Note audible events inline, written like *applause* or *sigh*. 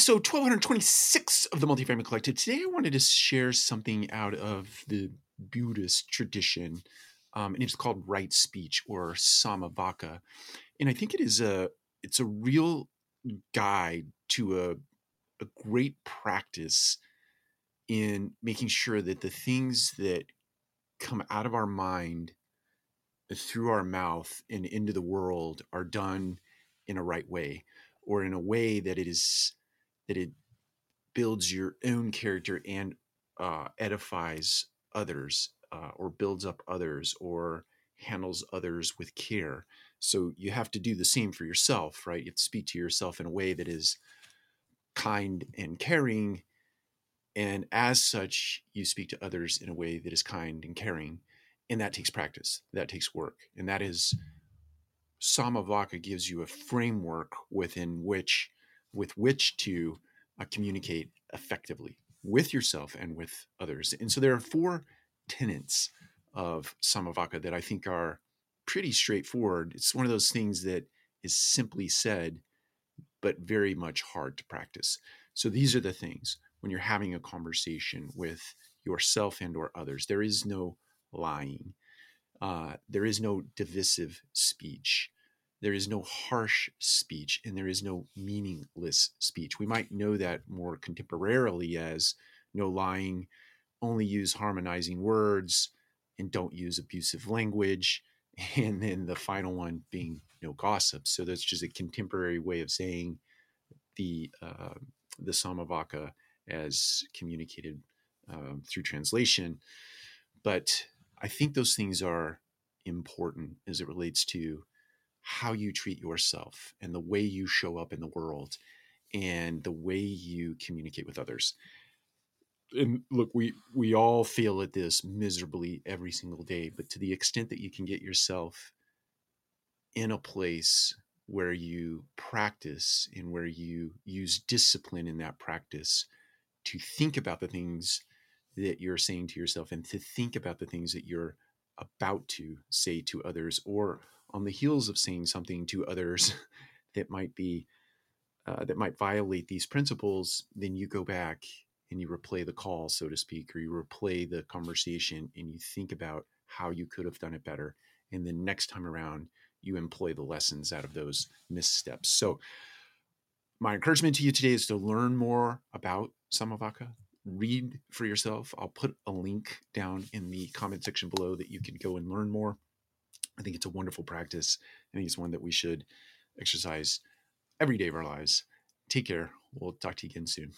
episode 1226 of the Multifamily Collective. Today, I wanted to share something out of the Buddhist tradition, um, and it's called right speech or Samavaka. And I think it is a it's a real guide to a, a great practice in making sure that the things that come out of our mind through our mouth and into the world are done in a right way or in a way that it is that it builds your own character and uh, edifies others uh, or builds up others or handles others with care. So you have to do the same for yourself right? You have to speak to yourself in a way that is kind and caring and as such you speak to others in a way that is kind and caring and that takes practice that takes work and that is samavaka gives you a framework within which with which to uh, communicate effectively with yourself and with others and so there are four tenets of samavaka that i think are pretty straightforward it's one of those things that is simply said but very much hard to practice so these are the things when you're having a conversation with yourself and or others there is no lying. Uh, there is no divisive speech. There is no harsh speech, and there is no meaningless speech. We might know that more contemporarily as no lying, only use harmonizing words, and don't use abusive language. *laughs* And then the final one being no gossip. So that's just a contemporary way of saying the uh, the Samavaka as communicated um, through translation. But I think those things are important as it relates to how you treat yourself and the way you show up in the world and the way you communicate with others. And look, we we all fail at this miserably every single day, but to the extent that you can get yourself in a place where you practice and where you use discipline in that practice to think about the things that you're saying to yourself and to think about the things that you're about to say to others or on the heels of saying something to others *laughs* that might be uh, that might violate these principles then you go back and you replay the call so to speak or you replay the conversation and you think about how you could have done it better and then next time around you employ the lessons out of those missteps so my encouragement to you today is to learn more about samavaka read for yourself. I'll put a link down in the comment section below that you can go and learn more. I think it's a wonderful practice. I think it's one that we should exercise every day of our lives. Take care. We'll talk to you again soon.